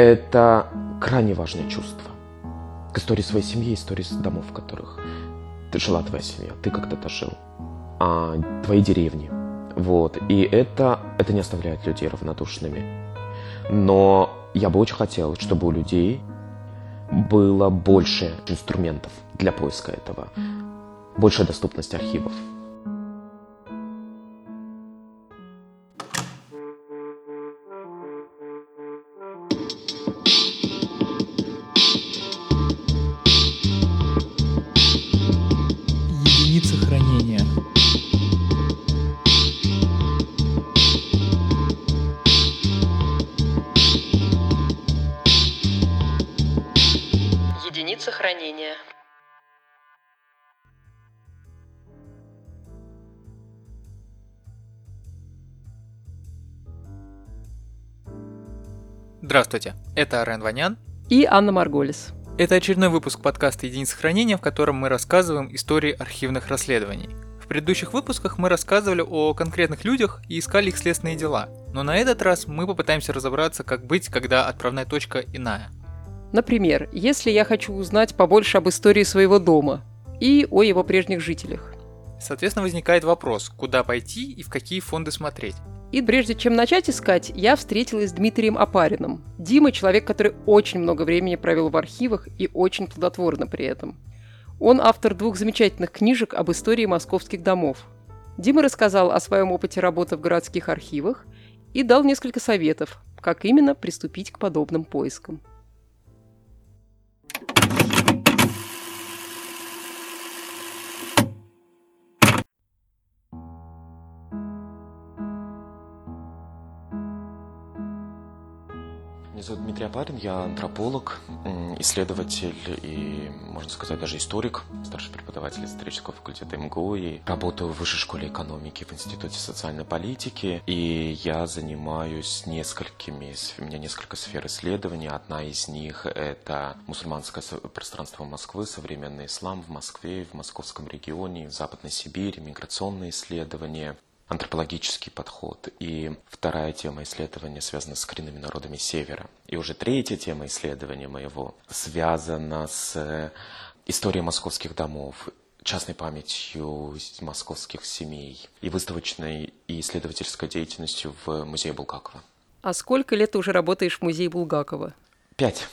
это крайне важное чувство. К истории своей семьи, истории домов, в которых ты жила твоя семья, ты когда-то жил, а, твои деревни. Вот. И это, это не оставляет людей равнодушными. Но я бы очень хотел, чтобы у людей было больше инструментов для поиска этого, большая доступность архивов. Здравствуйте, это Арен Ванян и Анна Марголис. Это очередной выпуск подкаста «Единиц хранения», в котором мы рассказываем истории архивных расследований. В предыдущих выпусках мы рассказывали о конкретных людях и искали их следственные дела, но на этот раз мы попытаемся разобраться, как быть, когда отправная точка иная – Например, если я хочу узнать побольше об истории своего дома и о его прежних жителях. Соответственно, возникает вопрос, куда пойти и в какие фонды смотреть. И прежде чем начать искать, я встретилась с Дмитрием Апариным. Дима – человек, который очень много времени провел в архивах и очень плодотворно при этом. Он автор двух замечательных книжек об истории московских домов. Дима рассказал о своем опыте работы в городских архивах и дал несколько советов, как именно приступить к подобным поискам. Меня зовут Дмитрий Апарин, я антрополог, исследователь и, можно сказать, даже историк, старший преподаватель исторического факультета МГУ и работаю в Высшей школе экономики в Институте социальной политики. И я занимаюсь несколькими, у меня несколько сфер исследований. Одна из них – это мусульманское пространство Москвы, современный ислам в Москве, в московском регионе, в Западной Сибири, миграционные исследования – антропологический подход. И вторая тема исследования связана с коренными народами Севера. И уже третья тема исследования моего связана с э, историей московских домов, частной памятью московских семей и выставочной и исследовательской деятельностью в музее Булгакова. А сколько лет ты уже работаешь в музее Булгакова? Пять.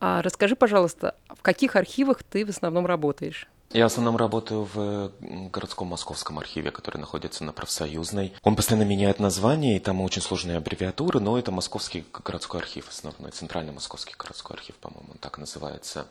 А расскажи, пожалуйста, в каких архивах ты в основном работаешь? Я в основном работаю в городском московском архиве, который находится на профсоюзной. Он постоянно меняет название, и там очень сложные аббревиатуры, но это московский городской архив основной, центральный московский городской архив, по-моему, он так называется.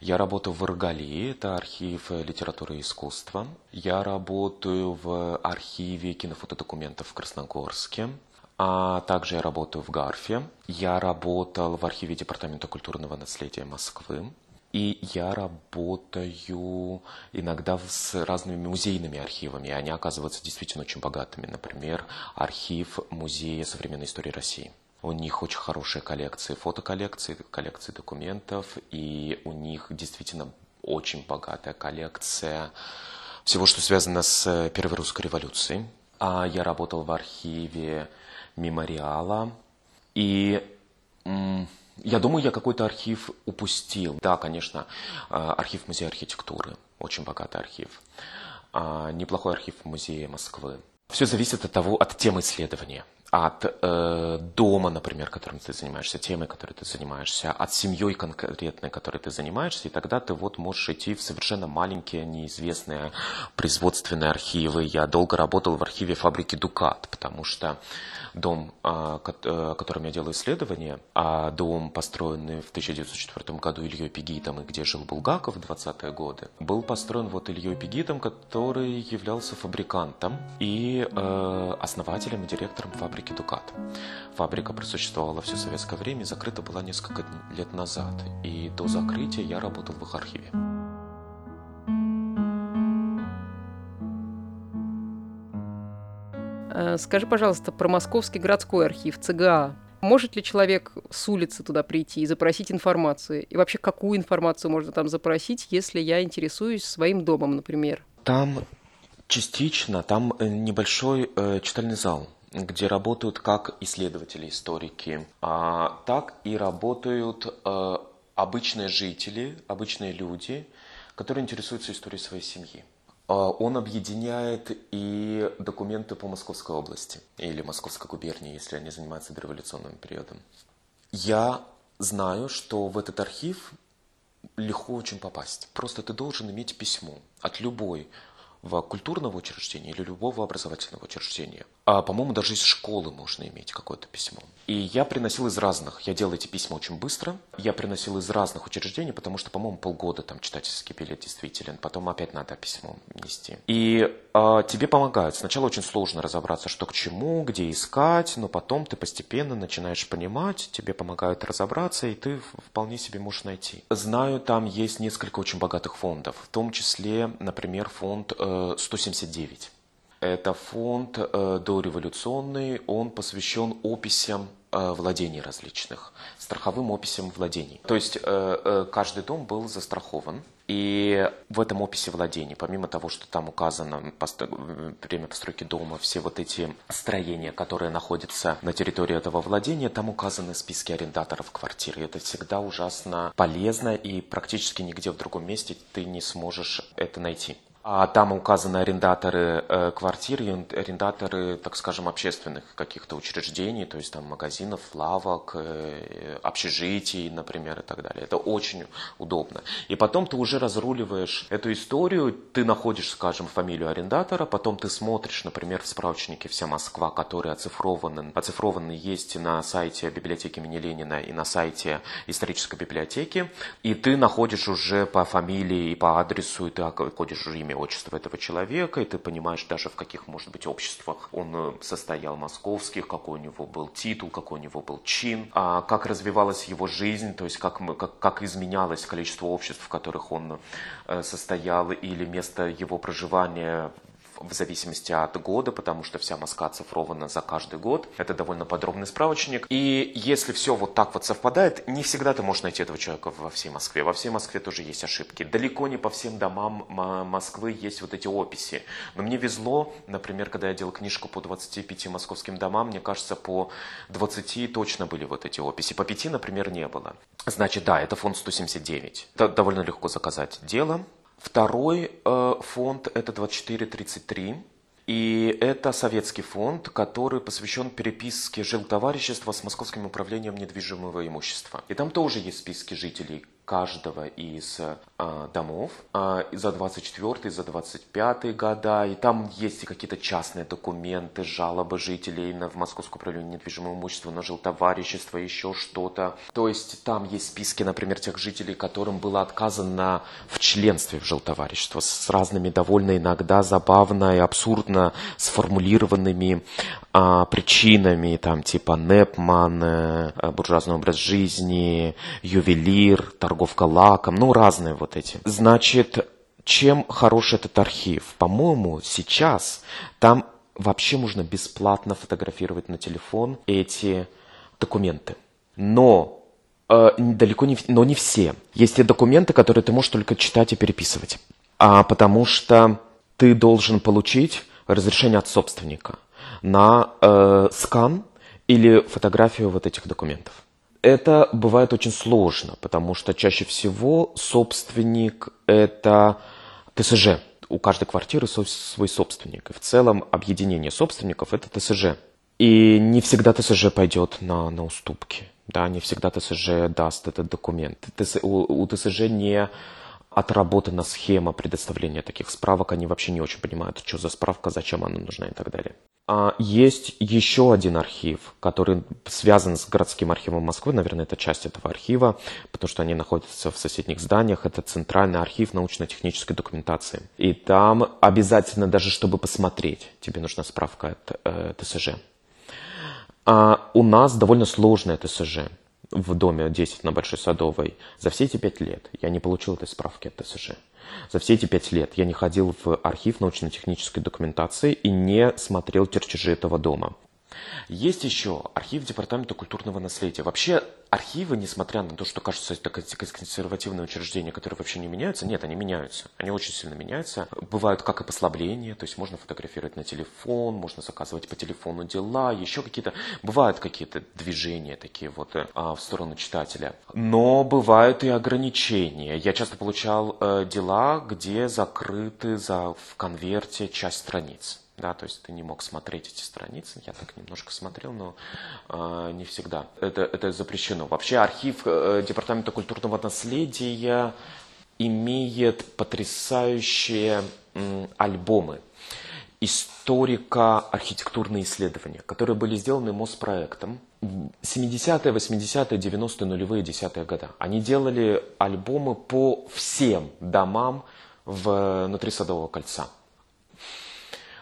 Я работаю в Иргалии, это архив литературы и искусства. Я работаю в архиве кинофотодокументов в Красногорске. А также я работаю в Гарфе. Я работал в архиве Департамента культурного наследия Москвы. И я работаю иногда с разными музейными архивами. Они оказываются действительно очень богатыми. Например, архив Музея современной истории России. У них очень хорошие коллекции, фотоколлекции, коллекции документов. И у них действительно очень богатая коллекция всего, что связано с Первой русской революцией. А я работал в архиве мемориала. И я думаю, я какой-то архив упустил. Да, конечно, а, архив Музея архитектуры, очень богатый архив. А, неплохой архив Музея Москвы. Все зависит от того, от темы исследования от э, дома, например, которым ты занимаешься, темой, которой ты занимаешься, от семьей конкретной, которой ты занимаешься, и тогда ты вот можешь идти в совершенно маленькие, неизвестные производственные архивы. Я долго работал в архиве фабрики «Дукат», потому что дом, а, э, которым я делаю исследования, а дом, построенный в 1904 году Ильей Пегитом, и где жил Булгаков в 20-е годы, был построен вот Ильей Пегитом, который являлся фабрикантом и э, основателем и директором фабрики «Дукат». Фабрика просуществовала все советское время и закрыта была несколько лет назад. И до закрытия я работал в их архиве. Э, скажи, пожалуйста, про Московский городской архив, ЦГА. Может ли человек с улицы туда прийти и запросить информацию? И вообще, какую информацию можно там запросить, если я интересуюсь своим домом, например? Там частично, там э, небольшой э, читальный зал где работают как исследователи, историки, а, так и работают э, обычные жители, обычные люди, которые интересуются историей своей семьи. А, Он объединяет и документы по Московской области или Московской губернии, если они занимаются дореволюционным периодом. Я знаю, что в этот архив легко очень попасть. Просто ты должен иметь письмо от любой в культурного учреждения или любого образовательного учреждения. А, по-моему, даже из школы можно иметь какое-то письмо. И я приносил из разных, я делал эти письма очень быстро, я приносил из разных учреждений, потому что, по-моему, полгода там читательский билет действителен, потом опять надо письмо нести. И а, тебе помогают. Сначала очень сложно разобраться, что к чему, где искать, но потом ты постепенно начинаешь понимать, тебе помогают разобраться, и ты вполне себе можешь найти. Знаю, там есть несколько очень богатых фондов, в том числе, например, фонд э, 179. Это фонд э, дореволюционный, он посвящен описям э, владений различных, страховым описям владений. То есть э, каждый дом был застрахован, и в этом описи владений, помимо того, что там указано время постройки дома, все вот эти строения, которые находятся на территории этого владения, там указаны списки арендаторов квартир. И это всегда ужасно полезно, и практически нигде в другом месте ты не сможешь это найти. А там указаны арендаторы э, квартир и арендаторы, так скажем, общественных каких-то учреждений, то есть там магазинов, лавок, э, общежитий, например, и так далее. Это очень удобно. И потом ты уже разруливаешь эту историю, ты находишь, скажем, фамилию арендатора, потом ты смотришь, например, в справочнике «Вся Москва», который оцифрован, оцифрован есть на сайте библиотеки имени Ленина и на сайте исторической библиотеки, и ты находишь уже по фамилии и по адресу, и ты находишь уже имя, отчество этого человека, и ты понимаешь даже в каких, может быть, обществах он э, состоял московских, какой у него был титул, какой у него был чин, а как развивалась его жизнь, то есть как, как, как изменялось количество обществ, в которых он э, состоял, или место его проживания в зависимости от года, потому что вся Москва оцифрована за каждый год. Это довольно подробный справочник. И если все вот так вот совпадает, не всегда ты можешь найти этого человека во всей Москве. Во всей Москве тоже есть ошибки. Далеко не по всем домам Москвы есть вот эти описи. Но мне везло, например, когда я делал книжку по 25 московским домам, мне кажется, по 20 точно были вот эти описи. По 5, например, не было. Значит, да, это фонд 179. Это довольно легко заказать дело. Второй э, фонд это 2433. И это советский фонд, который посвящен переписке жилтоварищества с Московским управлением недвижимого имущества. И там тоже есть списки жителей каждого из э, домов э, за 24 за 25 года. И там есть и какие-то частные документы, жалобы жителей на, в Московское управление недвижимого имущества, на жилтоварищество, еще что-то. То есть там есть списки, например, тех жителей, которым было отказано в членстве в жилтоварищество с разными довольно иногда забавно и абсурдно сформулированными а, причинами, там типа Непман, э, буржуазный образ жизни, ювелир, торговка лаком, ну разные вот эти. Значит, чем хорош этот архив? По-моему, сейчас там вообще можно бесплатно фотографировать на телефон эти документы. Но э, далеко не, но не все. Есть и документы, которые ты можешь только читать и переписывать. А потому что ты должен получить разрешение от собственника на э, скан или фотографию вот этих документов. Это бывает очень сложно, потому что чаще всего собственник это ТСЖ. У каждой квартиры свой собственник. И в целом объединение собственников это ТСЖ. И не всегда ТСЖ пойдет на, на уступки. Да, не всегда ТСЖ даст этот документ. ТС, у, у ТСЖ не отработана схема предоставления таких справок. Они вообще не очень понимают, что за справка, зачем она нужна и так далее. А есть еще один архив, который связан с городским архивом Москвы. Наверное, это часть этого архива, потому что они находятся в соседних зданиях. Это Центральный архив научно-технической документации. И там обязательно, даже чтобы посмотреть, тебе нужна справка от э, ТСЖ. А у нас довольно сложное ТСЖ в доме 10 на Большой Садовой. За все эти пять лет я не получил этой справки от ТСЖ. За все эти пять лет я не ходил в архив научно-технической документации и не смотрел чертежи этого дома. Есть еще архив Департамента культурного наследия. Вообще архивы, несмотря на то, что кажется, это консервативные учреждения, которые вообще не меняются, нет, они меняются. Они очень сильно меняются. Бывают как и послабления, то есть можно фотографировать на телефон, можно заказывать по телефону дела, еще какие-то... Бывают какие-то движения такие вот а, в сторону читателя. Но бывают и ограничения. Я часто получал э, дела, где закрыты за, в конверте часть страниц. Да, то есть ты не мог смотреть эти страницы. Я так немножко смотрел, но э, не всегда. Это, это запрещено. Вообще архив э, Департамента культурного наследия имеет потрясающие э, альбомы историко-архитектурные исследования, которые были сделаны Моспроектом 70-е, 80-е, 90-е, нулевые, 10-е годы. Они делали альбомы по всем домам внутри Садового кольца.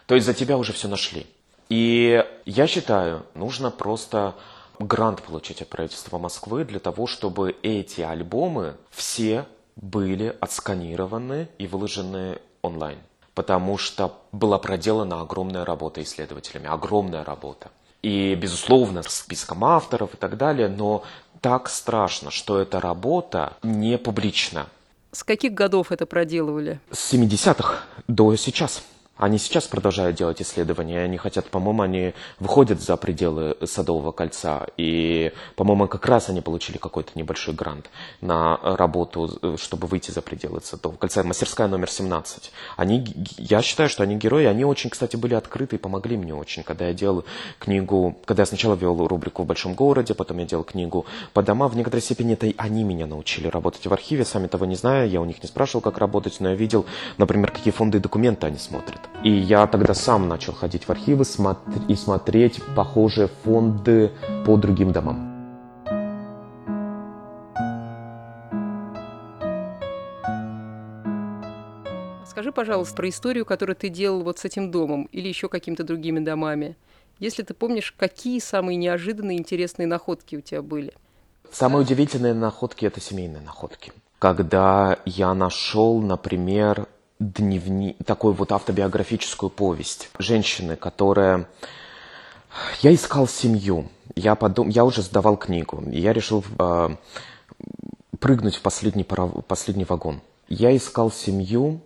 То есть за тебя уже все нашли. И я считаю, нужно просто грант получить от правительства Москвы для того, чтобы эти альбомы все были отсканированы и выложены онлайн. Потому что была проделана огромная работа исследователями, огромная работа. И, безусловно, с списком авторов и так далее, но так страшно, что эта работа не публична. С каких годов это проделывали? С 70-х до сейчас. Они сейчас продолжают делать исследования, они хотят, по-моему, они выходят за пределы Садового кольца, и, по-моему, как раз они получили какой-то небольшой грант на работу, чтобы выйти за пределы Садового кольца. Мастерская номер 17. Они, я считаю, что они герои, они очень, кстати, были открыты и помогли мне очень, когда я делал книгу, когда я сначала вел рубрику «В большом городе», потом я делал книгу «По домам», в некоторой степени это они меня научили работать в архиве, сами того не зная, я у них не спрашивал, как работать, но я видел, например, какие фонды и документы они смотрят. И я тогда сам начал ходить в архивы и смотреть похожие фонды по другим домам. Скажи, пожалуйста, про историю, которую ты делал вот с этим домом или еще какими-то другими домами. Если ты помнишь, какие самые неожиданные интересные находки у тебя были? Самые удивительные находки – это семейные находки. Когда я нашел, например, дневник, такую вот автобиографическую повесть. Женщины, которая... Я искал семью. Я, подум... я уже сдавал книгу. И я решил э, прыгнуть в последний, паров... последний вагон. Я искал семью,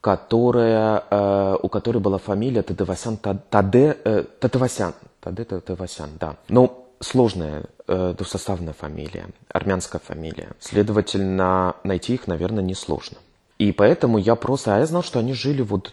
которая, э, у которой была фамилия Тадевасян, Таде, э, Татавасян. Таде Татавасян, да. Но сложная э, двусоставная фамилия, армянская фамилия. Следовательно, найти их, наверное, несложно. И поэтому я просто, а я знал, что они жили вот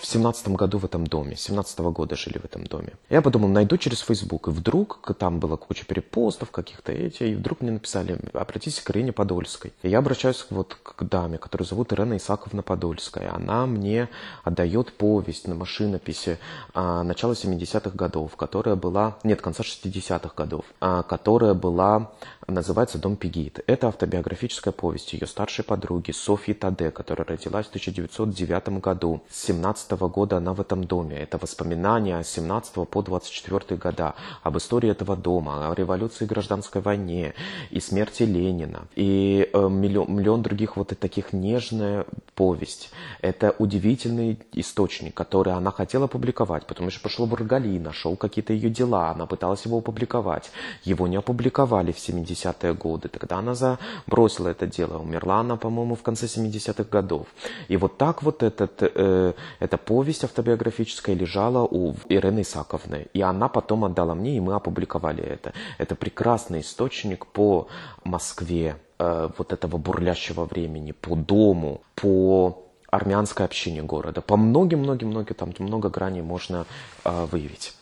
в семнадцатом году в этом доме, с 17 -го года жили в этом доме. Я подумал, найду через Facebook, и вдруг там была куча перепостов каких-то эти, и вдруг мне написали, обратитесь к Ирине Подольской. И я обращаюсь вот к даме, которую зовут Ирена Исаковна Подольская. Она мне отдает повесть на машинописи а, начала 70-х годов, которая была, нет, конца 60-х годов, а, которая была называется «Дом Пегит». Это автобиографическая повесть ее старшей подруги Софьи Таде, которая родилась в 1909 году. С 17 года она в этом доме. Это воспоминания с 17 по 24 года об истории этого дома, о революции и гражданской войне, и смерти Ленина, и э, миллион, миллион других вот таких нежная повесть. Это удивительный источник, который она хотела публиковать, потому что пошел Баргали, нашел какие-то ее дела, она пыталась его опубликовать. Его не опубликовали в 70 70-е годы. Тогда она забросила это дело. Умерла она, по-моему, в конце 70-х годов. И вот так вот этот, э, эта повесть автобиографическая лежала у Ирены Исаковны. И она потом отдала мне, и мы опубликовали это. Это прекрасный источник по Москве, э, вот этого бурлящего времени, по дому, по армянской общине города. По многим-многим-многим, там много граней можно э, выявить.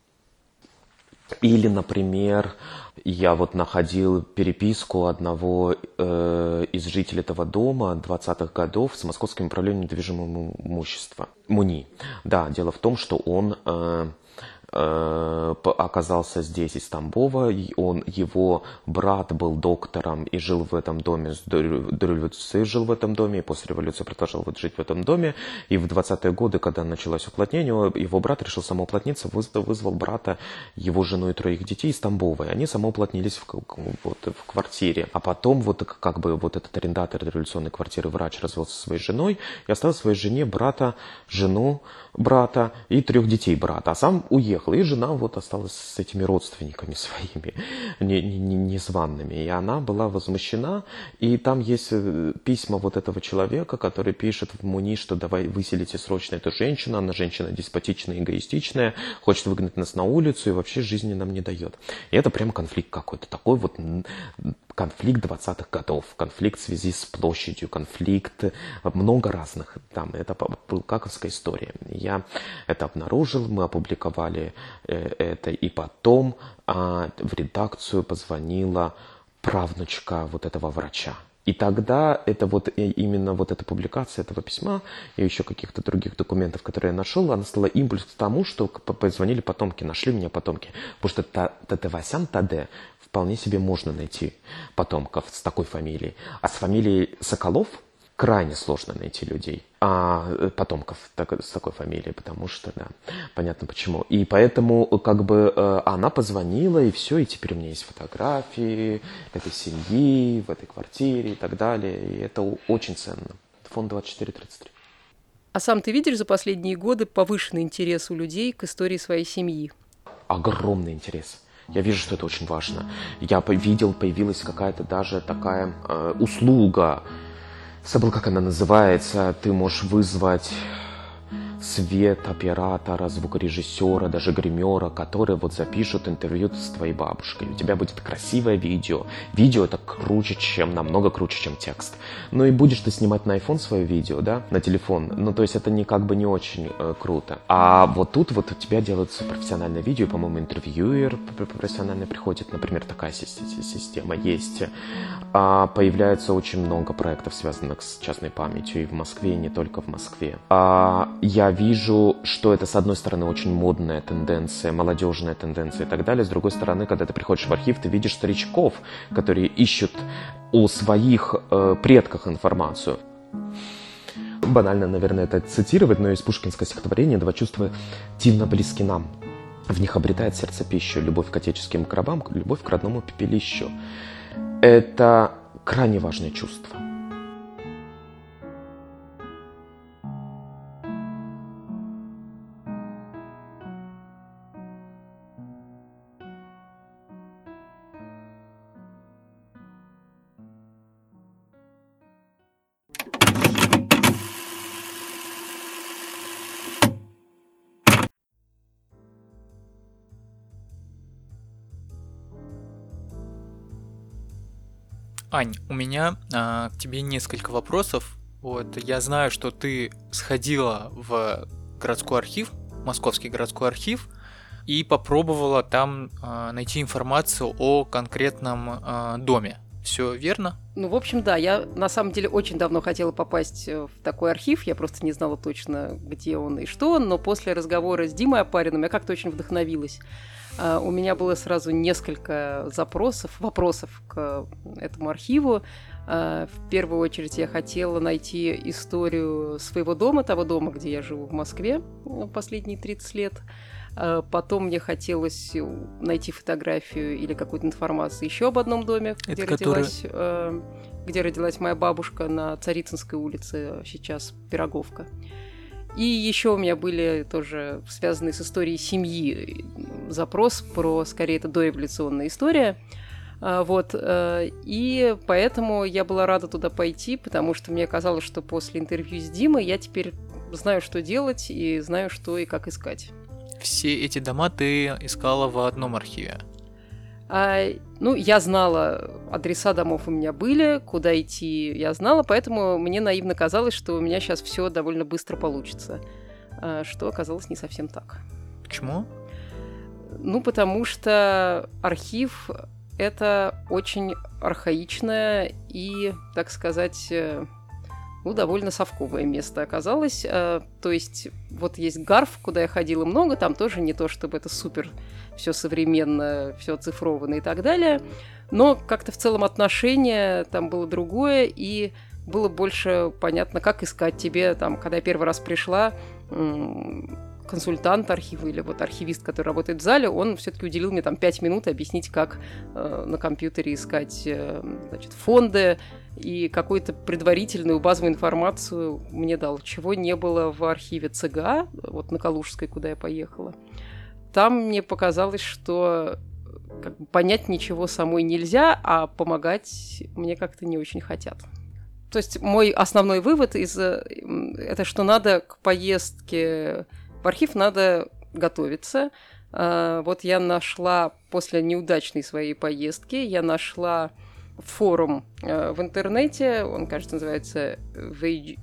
Или, например, я вот находил переписку одного э, из жителей этого дома 20-х годов с Московским управлением недвижимого имущества. МУНИ. Да, дело в том, что он э, оказался здесь, из Тамбова. Он, его брат был доктором и жил в этом доме, до революции жил в этом доме, и после революции продолжал вот жить в этом доме. И в 20-е годы, когда началось уплотнение, его брат решил самоуплотниться, вызвал, вызвал брата, его жену и троих детей из Тамбова. И они самоуплотнились в, вот, в квартире. А потом вот как бы вот этот арендатор революционной квартиры, врач, развелся со своей женой и оставил своей жене брата, жену брата и трех детей брата, а сам уехал. И жена вот осталась с этими родственниками своими, не, не, незваными. И она была возмущена. И там есть э, письма вот этого человека, который пишет в МУНИ, что давай выселите срочно эту женщину. Она женщина деспотичная, эгоистичная, хочет выгнать нас на улицу и вообще жизни нам не дает. И это прям конфликт какой-то. Такой вот конфликт 20-х годов, конфликт в связи с площадью, конфликт, э, много разных. Там это булгаковская история. Я это обнаружил, мы опубликовали э, это, и потом а, в редакцию позвонила правнучка вот этого врача. И тогда это вот именно вот эта публикация этого письма и еще каких-то других документов, которые я нашел, она стала импульс к тому, что позвонили потомки, нашли меня потомки. Потому что Татевасян Таде вполне себе можно найти потомков с такой фамилией. А с фамилией Соколов крайне сложно найти людей, а э, потомков так, с такой фамилией, потому что, да, понятно почему. И поэтому как бы э, она позвонила, и все, и теперь у меня есть фотографии этой семьи, в этой квартире и так далее, и это очень ценно. Фонд 2433. А сам ты видишь за последние годы повышенный интерес у людей к истории своей семьи? Огромный интерес. Я вижу, что это очень важно. Я видел, появилась какая-то даже такая э, услуга, забыл, как она называется, ты можешь вызвать свет оператора, звукорежиссера, даже гримера, которые вот запишут интервью с твоей бабушкой. У тебя будет красивое видео. Видео это круче, чем, намного круче, чем текст. Ну и будешь ты снимать на iPhone свое видео, да, на телефон. Ну то есть это не как бы не очень э, круто. А вот тут вот у тебя делается профессиональное видео, по-моему, интервьюер профессионально приходит, например, такая система есть. А появляется очень много проектов, связанных с частной памятью и в Москве, и не только в Москве. А я вижу, что это, с одной стороны, очень модная тенденция, молодежная тенденция и так далее. С другой стороны, когда ты приходишь в архив, ты видишь старичков, которые ищут о своих э, предках информацию. Банально, наверное, это цитировать, но из пушкинского стихотворения «Два чувства дивно близки нам». В них обретает сердце пищу, любовь к отеческим гробам, любовь к родному пепелищу. Это крайне важное чувство – Ань, у меня а, к тебе несколько вопросов. Вот, я знаю, что ты сходила в городской архив, Московский городской архив, и попробовала там а, найти информацию о конкретном а, доме. Все верно? Ну, в общем, да, я на самом деле очень давно хотела попасть в такой архив, я просто не знала точно, где он и что но после разговора с Димой Апариным я как-то очень вдохновилась. А, у меня было сразу несколько запросов, вопросов к этому архиву. А, в первую очередь я хотела найти историю своего дома, того дома, где я живу в Москве э, последние 30 лет. А, потом мне хотелось найти фотографию или какую-то информацию еще об одном доме, где Это родилась, который... где родилась моя бабушка на Царицынской улице, сейчас Пироговка. И еще у меня были тоже связанные с историей семьи запрос про, скорее, это доэволюционная история. А, вот, э, и поэтому я была рада туда пойти, потому что мне казалось, что после интервью с Димой я теперь знаю, что делать и знаю, что и как искать. Все эти дома ты искала в одном архиве? А, ну, я знала, адреса домов у меня были, куда идти я знала, поэтому мне наивно казалось, что у меня сейчас все довольно быстро получится, а, что оказалось не совсем так. Почему? Ну, потому что архив — это очень архаичное и, так сказать, э, ну, довольно совковое место оказалось. А, то есть вот есть Гарф, куда я ходила много, там тоже не то, чтобы это супер все современно, все оцифровано и так далее. Но как-то в целом отношение там было другое, и было больше понятно, как искать тебе. Там, когда я первый раз пришла, консультант архива или вот архивист, который работает в зале, он все-таки уделил мне там пять минут объяснить, как э, на компьютере искать э, значит, фонды и какую-то предварительную базовую информацию мне дал, чего не было в архиве ЦГА, вот на Калужской, куда я поехала. там мне показалось, что как бы понять ничего самой нельзя, а помогать мне как-то не очень хотят. То есть мой основной вывод из э, это, что надо к поездке в архив надо готовиться. А, вот я нашла после неудачной своей поездки, я нашла форум э, в интернете, он, кажется, называется vgd.ru.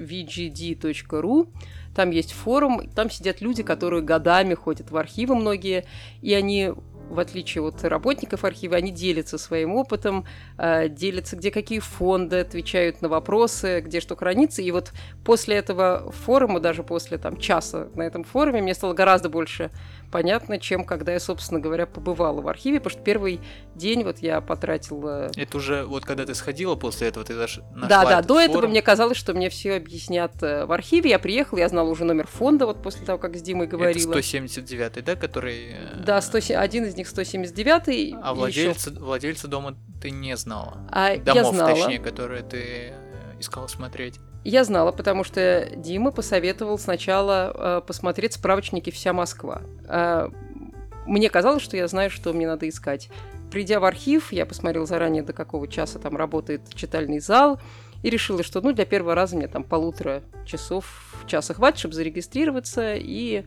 Там есть форум, там сидят люди, которые годами ходят в архивы многие, и они в отличие от работников архива, они делятся своим опытом, э, делятся, где какие фонды, отвечают на вопросы, где что хранится. И вот после этого форума, даже после там, часа на этом форуме, мне стало гораздо больше понятно, чем когда я, собственно говоря, побывала в архиве, потому что первый день вот я потратила... Это уже вот когда ты сходила после этого, ты даже Да, да, до форум. этого мне казалось, что мне все объяснят э, в архиве. Я приехала, я знала уже номер фонда, вот после того, как с Димой говорила. Это 179 да, который... Э, да, 100, один из них 179 А владельца, еще... владельца дома ты не знала? А, Домов, я знала. точнее, которые ты э, искала смотреть. Я знала, потому что Дима посоветовал сначала э, посмотреть справочники «Вся Москва». Э, мне казалось, что я знаю, что мне надо искать. Придя в архив, я посмотрела заранее, до какого часа там работает читальный зал, и решила, что ну, для первого раза мне там полутора часов, часа хватит, чтобы зарегистрироваться и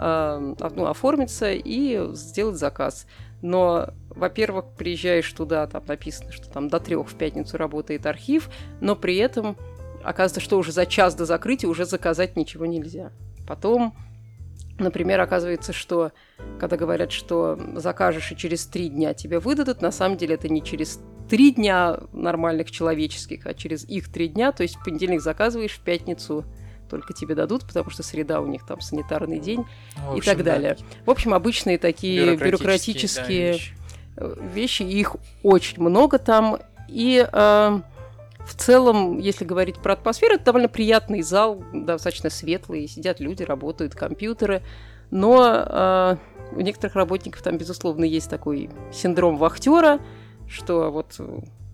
ну, оформиться и сделать заказ. Но, во-первых, приезжаешь туда, там написано, что там до трех в пятницу работает архив, но при этом оказывается, что уже за час до закрытия уже заказать ничего нельзя. Потом, например, оказывается, что когда говорят, что закажешь и через три дня тебе выдадут, на самом деле это не через три дня нормальных человеческих, а через их три дня, то есть в понедельник заказываешь, в пятницу только тебе дадут, потому что среда у них там санитарный день общем, и так далее. Да. В общем, обычные такие бюрократические, бюрократические да, вещи. вещи, их очень много там. И э, в целом, если говорить про атмосферу, это довольно приятный зал, достаточно светлый, сидят люди, работают компьютеры, но э, у некоторых работников там, безусловно, есть такой синдром вахтера, что вот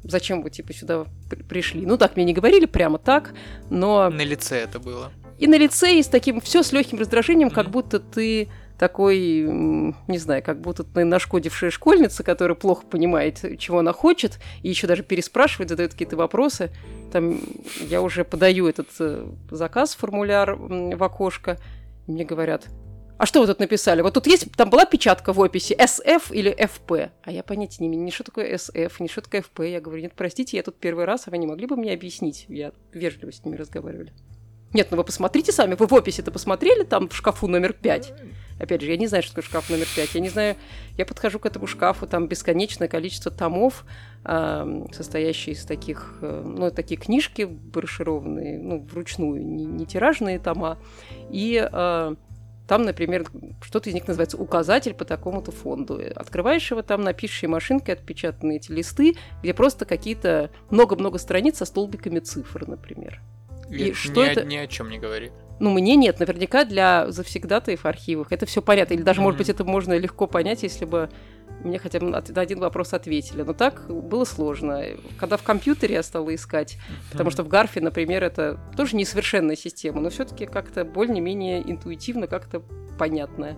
зачем вы типа сюда пришли. Ну так мне не говорили прямо так, но... На лице это было. И на лице и с таким все с легким раздражением, mm-hmm. как будто ты такой, не знаю, как будто нашкодившая школьница, которая плохо понимает, чего она хочет, и еще даже переспрашивает, задает какие-то вопросы. Там я уже подаю этот э, заказ, формуляр в окошко, и мне говорят, а что вы тут написали? Вот тут есть, там была печатка в описи SF или FP. А я понятия не имею, ни что такое SF, ни что такое FP. Я говорю, нет, простите, я тут первый раз, а вы не могли бы мне объяснить? Я вежливо с ними разговаривали. Нет, ну вы посмотрите сами, вы в описи-то посмотрели, там в шкафу номер пять. Опять же, я не знаю, что такое шкаф номер пять. Я не знаю, я подхожу к этому шкафу, там бесконечное количество томов, состоящие из таких, э, ну, такие книжки брошированные, ну, вручную, не, не тиражные тома. И э, там, например, что-то из них называется указатель по такому-то фонду. Открываешь его, там на пишущей машинке отпечатаны эти листы, где просто какие-то много-много страниц со столбиками цифр, например. И, и что ни, это... ни о чем не говорит. Ну, мне нет. Наверняка для завсегдатаев в архивах это все понятно. Или даже, mm-hmm. может быть, это можно легко понять, если бы мне хотя бы на один вопрос ответили. Но так было сложно. Когда в компьютере я стала искать, mm-hmm. потому что в Гарфе, например, это тоже несовершенная система, но все-таки как-то более-менее интуитивно, как-то понятная.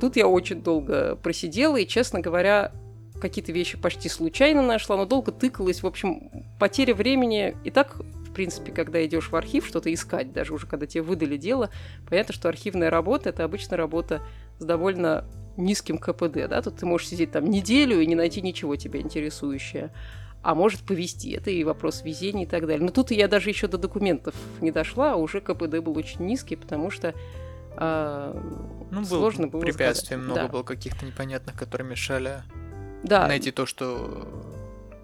Тут я очень долго просидела, и, честно говоря, какие-то вещи почти случайно нашла, но долго тыкалась. В общем, потеря времени и так в принципе, когда идешь в архив что-то искать, даже уже когда тебе выдали дело, понятно, что архивная работа это обычно работа с довольно низким КПД, да, тут ты можешь сидеть там неделю и не найти ничего тебя интересующее. А может повести, это и вопрос везения и так далее. Но тут я даже еще до документов не дошла, а уже КПД был очень низкий, потому что э, ну, сложно было препятствий сказать. много да. было каких-то непонятных, которые мешали да. найти то, что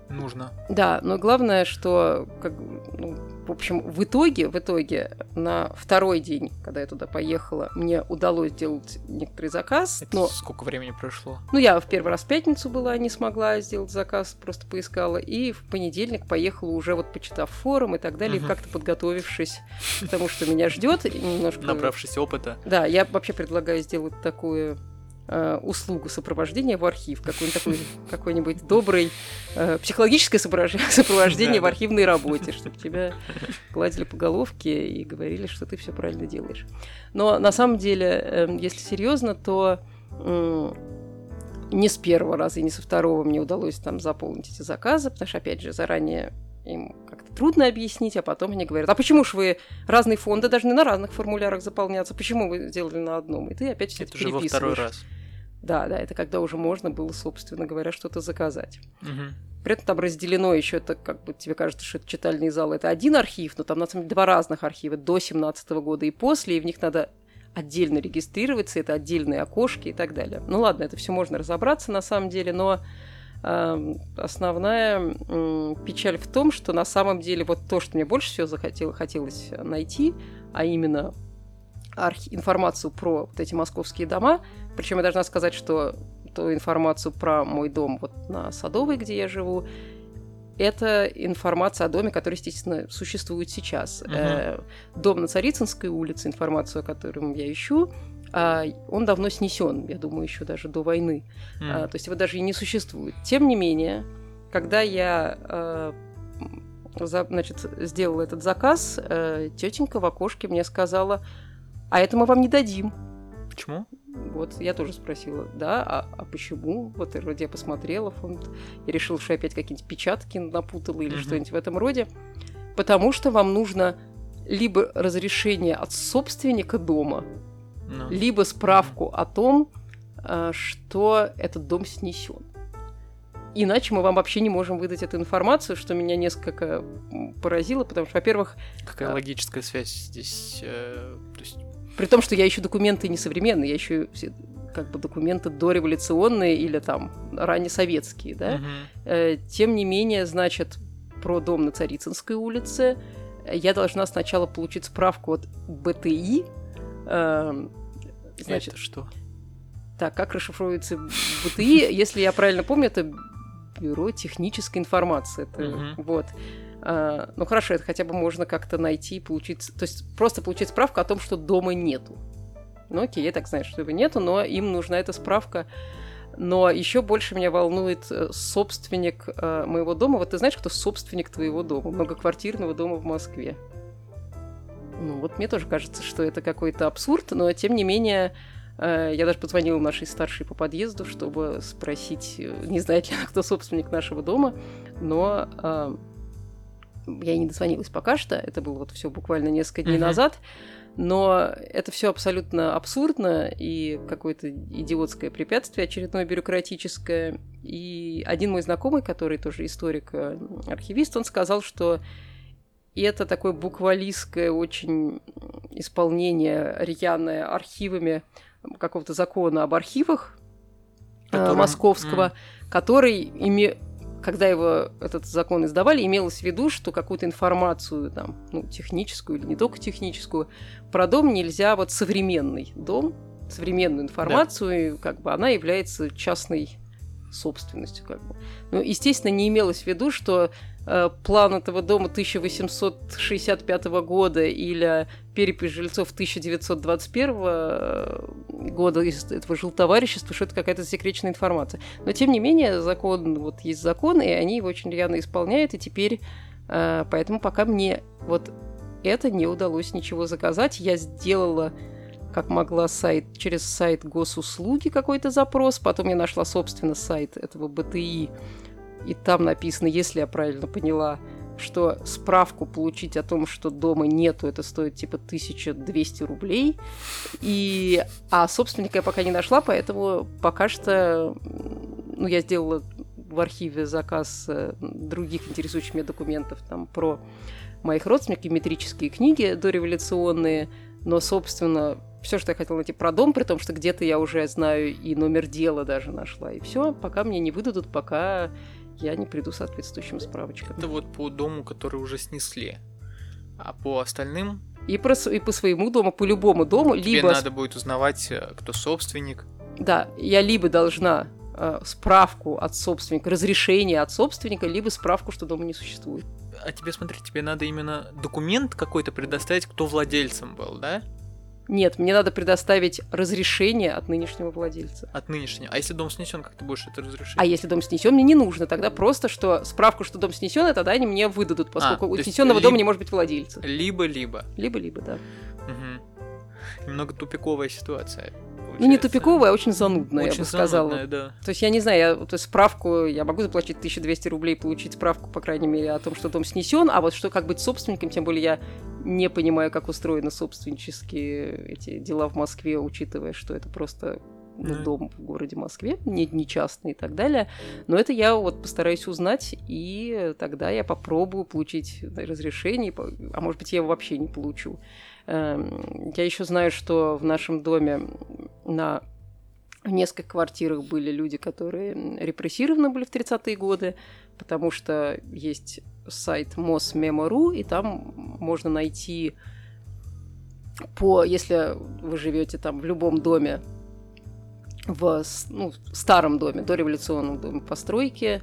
нужно. Да, но главное, что, как, ну, в общем, в итоге, в итоге, на второй день, когда я туда поехала, мне удалось сделать некоторый заказ. Это но... сколько времени прошло? Ну, я в первый раз в пятницу была, не смогла сделать заказ, просто поискала. И в понедельник поехала уже вот почитав форум и так далее, угу. как-то подготовившись к тому, что меня ждет. Немножко... Набравшись опыта. Да, я вообще предлагаю сделать такую э, услугу сопровождения в архив, какой-нибудь такой, какой-нибудь добрый э, психологическое сопровождение в архивной работе, чтобы тебя гладили по головке и говорили, что ты все правильно делаешь. Но на самом деле, э, если серьезно, то не с первого раза и не со второго мне удалось там заполнить эти заказы, потому что, опять же, заранее им трудно объяснить, а потом они говорят, а почему же вы разные фонды должны на разных формулярах заполняться, почему вы сделали на одном? И ты опять все это, это уже во второй раз. Да, да, это когда уже можно было, собственно говоря, что-то заказать. Угу. При этом там разделено еще, это как бы тебе кажется, что это читальный зал, это один архив, но там на самом деле два разных архива, до 17 года и после, и в них надо отдельно регистрироваться, это отдельные окошки и так далее. Ну ладно, это все можно разобраться на самом деле, но основная печаль в том, что на самом деле вот то, что мне больше всего захотел, хотелось найти, а именно архи- информацию про вот эти московские дома, причем я должна сказать, что ту информацию про мой дом вот на Садовой, где я живу, это информация о доме, который, естественно, существует сейчас. Мгм. Э, Дом на Царицынской улице, информацию о котором я ищу, он давно снесен, я думаю, еще даже до войны. А, то есть его даже и не существует. Тем не менее, когда я за- значит, сделала этот заказ, э, тетенька в окошке мне сказала, а это мы вам не дадим. Почему? Вот, я тоже спросила, да, а, а почему? Вот и вроде я посмотрела фонд и решила, что я опять какие-нибудь печатки напутала или Мгм. что-нибудь в этом роде. Потому что вам нужно либо разрешение от собственника дома, Ну, либо справку о том, э, что этот дом снесен. Иначе мы вам вообще не можем выдать эту информацию, что меня несколько поразило, потому что, во-первых, Какая а. логическая связь здесь? э, то есть, При том, что я ищу документы несовременные, я ищу все, как бы документы дореволюционные или там раннесоветские, да. Э, Тем не менее, значит, про дом на Царицынской улице я должна сначала получить справку от БТИ. Значит, Это что? так, как расшифровывается БТИ? Если я правильно помню, это Бюро технической информации. Это, Мгм. Вот. А, ну хорошо, это хотя бы можно как-то найти, получить, то есть просто получить справку о том, что дома нету. Ну окей, я так знаю, что его нету, но им нужна эта справка. Но еще больше меня волнует э, собственник э, моего дома. Вот ты знаешь, кто собственник твоего дома, многоквартирного дома в Москве? Ну вот мне тоже кажется, что это какой-то абсурд, но тем не менее э, я даже позвонила нашей старшей по подъезду, чтобы спросить, э, не знает ли она, кто собственник нашего дома, но э, я не дозвонилась пока что, это было вот все буквально несколько дней Мгм. назад, но это все абсолютно абсурдно и какое-то идиотское препятствие очередное бюрократическое. И один мой знакомый, который тоже историк, э, архивист, он сказал, что это такое буквалистское очень исполнение рьяное архивами какого-то закона об архивах э, Которым- московского, который име... когда его этот закон издавали, имелось в виду, что какую-то информацию там, ну, техническую или не только техническую, про дом нельзя, вот современный дом, современную информацию, и как бы она является частной собственностью. Как бы. Ну, естественно, не имелось в виду, что план этого дома 1865 года или перепись жильцов 1921 э, года из этого жилтоварищества, что это какая-то секретная информация. Но, тем не менее, закон, вот есть закон, и они его очень рьяно исполняют, и теперь, э, поэтому пока мне вот это не удалось ничего заказать, я сделала как могла сайт через сайт госуслуги какой-то запрос, потом я нашла, собственно, сайт этого БТИ, и там написано, если я правильно поняла, что справку получить о том, что дома нету, это стоит типа 1200 рублей. И, а собственника я пока не нашла, поэтому пока что ну, я сделала в архиве заказ э, других интересующих меня документов там про моих родственников, метрические книги дореволюционные, но, собственно, все, что я хотела найти про дом, при том, что где-то я уже знаю и номер дела даже нашла, и все, пока мне не выдадут, пока я не приду соответствующим справочком. Это вот по дому, который уже снесли. А по остальным И, про, и по своему дому, по любому дому, тебе либо... надо будет узнавать, э, кто собственник. Да, я либо должна э, справку от собственника, разрешение от собственника, либо справку, что дома не существует. А тебе, смотри, тебе надо именно документ какой-то предоставить, кто владельцем был, да? Нет, мне надо предоставить разрешение от нынешнего владельца. От нынешнего. А если дом снесен, как ты будешь это разрешить? А если дом снесен, мне не нужно. Тогда просто, что справку, что дом снесен, тогда они мне выдадут, поскольку А, у снесенного либо- дома не может быть владельца. Либо-либо. Либо-либо, да. Мгм. Немного тупиковая ситуация. Ну, не тупиковая, а очень занудная, Очень я бы сказала. занудная, да. То есть я не знаю, я, то есть справку, я могу заплатить 1200 рублей, получить справку, по крайней мере, о том, что дом снесен, а вот что как быть собственником, тем более я не понимаю, как устроены собственнические эти дела в Москве, учитывая, что это просто ну, дом в городе Москве, не, не частный и так далее. Но это я вот постараюсь узнать, и тогда я попробую получить разрешение, а может быть, я его вообще не получу. Эм, Я еще знаю, что в нашем доме на в нескольких квартирах были люди, которые репрессированы были в 30-е годы, потому что есть сайт mosmemo.ru, и там можно найти по, если вы живете там в любом доме, в ну, старом доме, дореволюционном доме постройки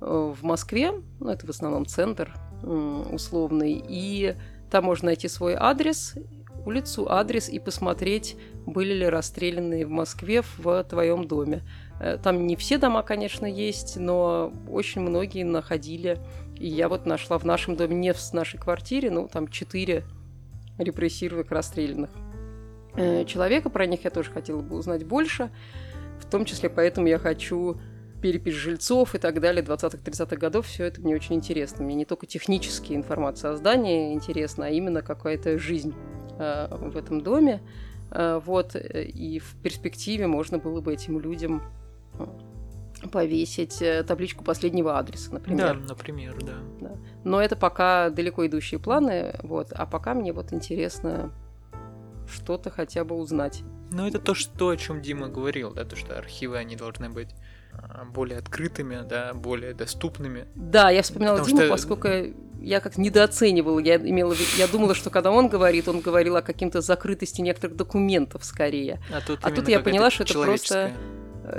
э, в Москве, ну, это в основном центр условный, и там можно найти свой адрес, улицу, адрес и посмотреть, были ли расстрелянные в Москве в твоем доме. Э, Там не все дома, конечно, есть, но очень многие находили. И я вот нашла в нашем доме, не в нашей квартире, ну, там четыре репрессированных расстрелянных э, человека. Про них я тоже хотела бы узнать больше. В том числе поэтому я хочу перепись жильцов и так далее 20-30-х годов. Все это мне очень интересно. Мне не только технические информация о здании интересна, а именно какая-то жизнь э, в этом доме. Э, вот. э, И в перспективе можно было бы этим людям э, повесить э, табличку последнего адреса, например. Да, например, да. Но это пока далеко идущие планы, вот. А пока мне вот интересно что-то хотя бы узнать. Ну, это то, что, о чем Дима говорил, да, то, что архивы, они должны быть а, более открытыми, да, более доступными. Да, я вспоминала Потому Диму, что- поскольку я как недооценивала. Я, имела, я думала, что когда он говорит, он говорил о каким-то закрытости некоторых документов скорее. А тут, А тут я поняла, что это человеческая.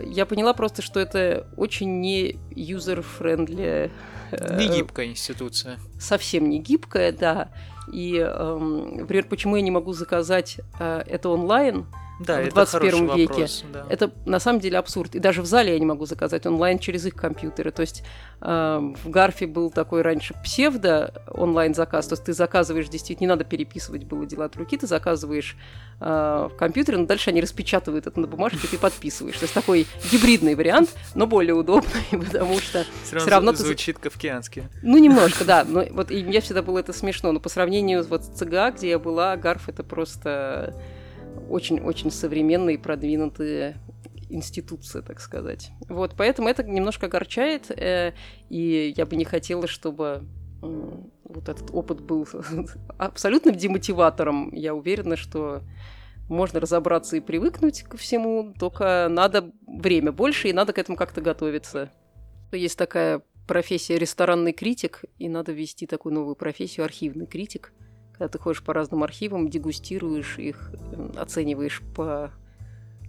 Я поняла просто, что это очень не user-friendly. э, Не гибкая институция. совсем не гибкая, да. И, эм, например, почему я не могу заказать э, это онлайн, Да, в это 21 хороший веке. вопрос, да. это на самом деле абсурд. И даже в зале я не могу заказать онлайн через их компьютеры. То есть э, в Гарфе был такой раньше псевдо онлайн-заказ. То есть ты заказываешь, действительно, не надо переписывать было дела от руки, ты заказываешь э, в компьютере, но дальше они распечатывают это на бумажке, и ты подписываешь. То есть такой гибридный вариант, но более удобный, потому что Все равно равно ты за- звучит кавказски. ну, немножко, да. Но вот и мне всегда было это смешно. Но по сравнению вот с ЦГА, где я была, Гарф это просто очень-очень современные продвинутые институция, так сказать. Вот, поэтому это немножко огорчает, э, и я бы не хотела, чтобы м, вот этот опыт был абсолютным демотиватором. Я уверена, что можно разобраться и привыкнуть ко всему, только надо время больше, и надо к этому как-то готовиться. Есть такая профессия ресторанный критик, и надо ввести такую новую профессию архивный критик, когда ты ходишь по разным архивам, дегустируешь их, м, оцениваешь по,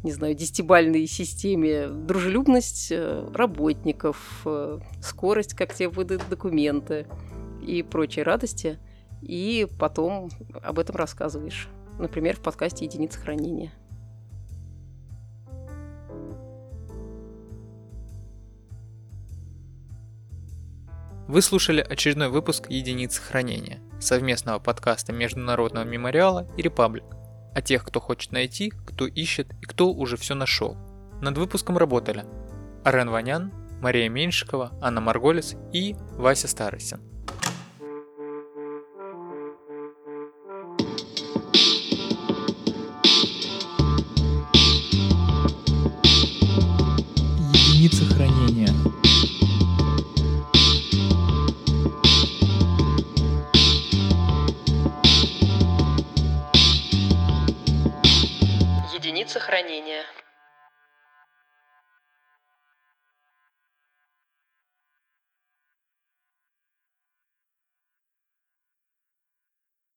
не знаю, десятибальной системе дружелюбность э, работников, э, скорость, как тебе выдают документы и прочие радости, и потом об этом рассказываешь. Например, в подкасте «Единица хранения». Вы слушали очередной выпуск «Единицы хранения» совместного подкаста Международного мемориала и Репаблик о тех, кто хочет найти, кто ищет и кто уже все нашел. Над выпуском работали Арен Ванян, Мария Меньшикова, Анна Марголис и Вася Старостин.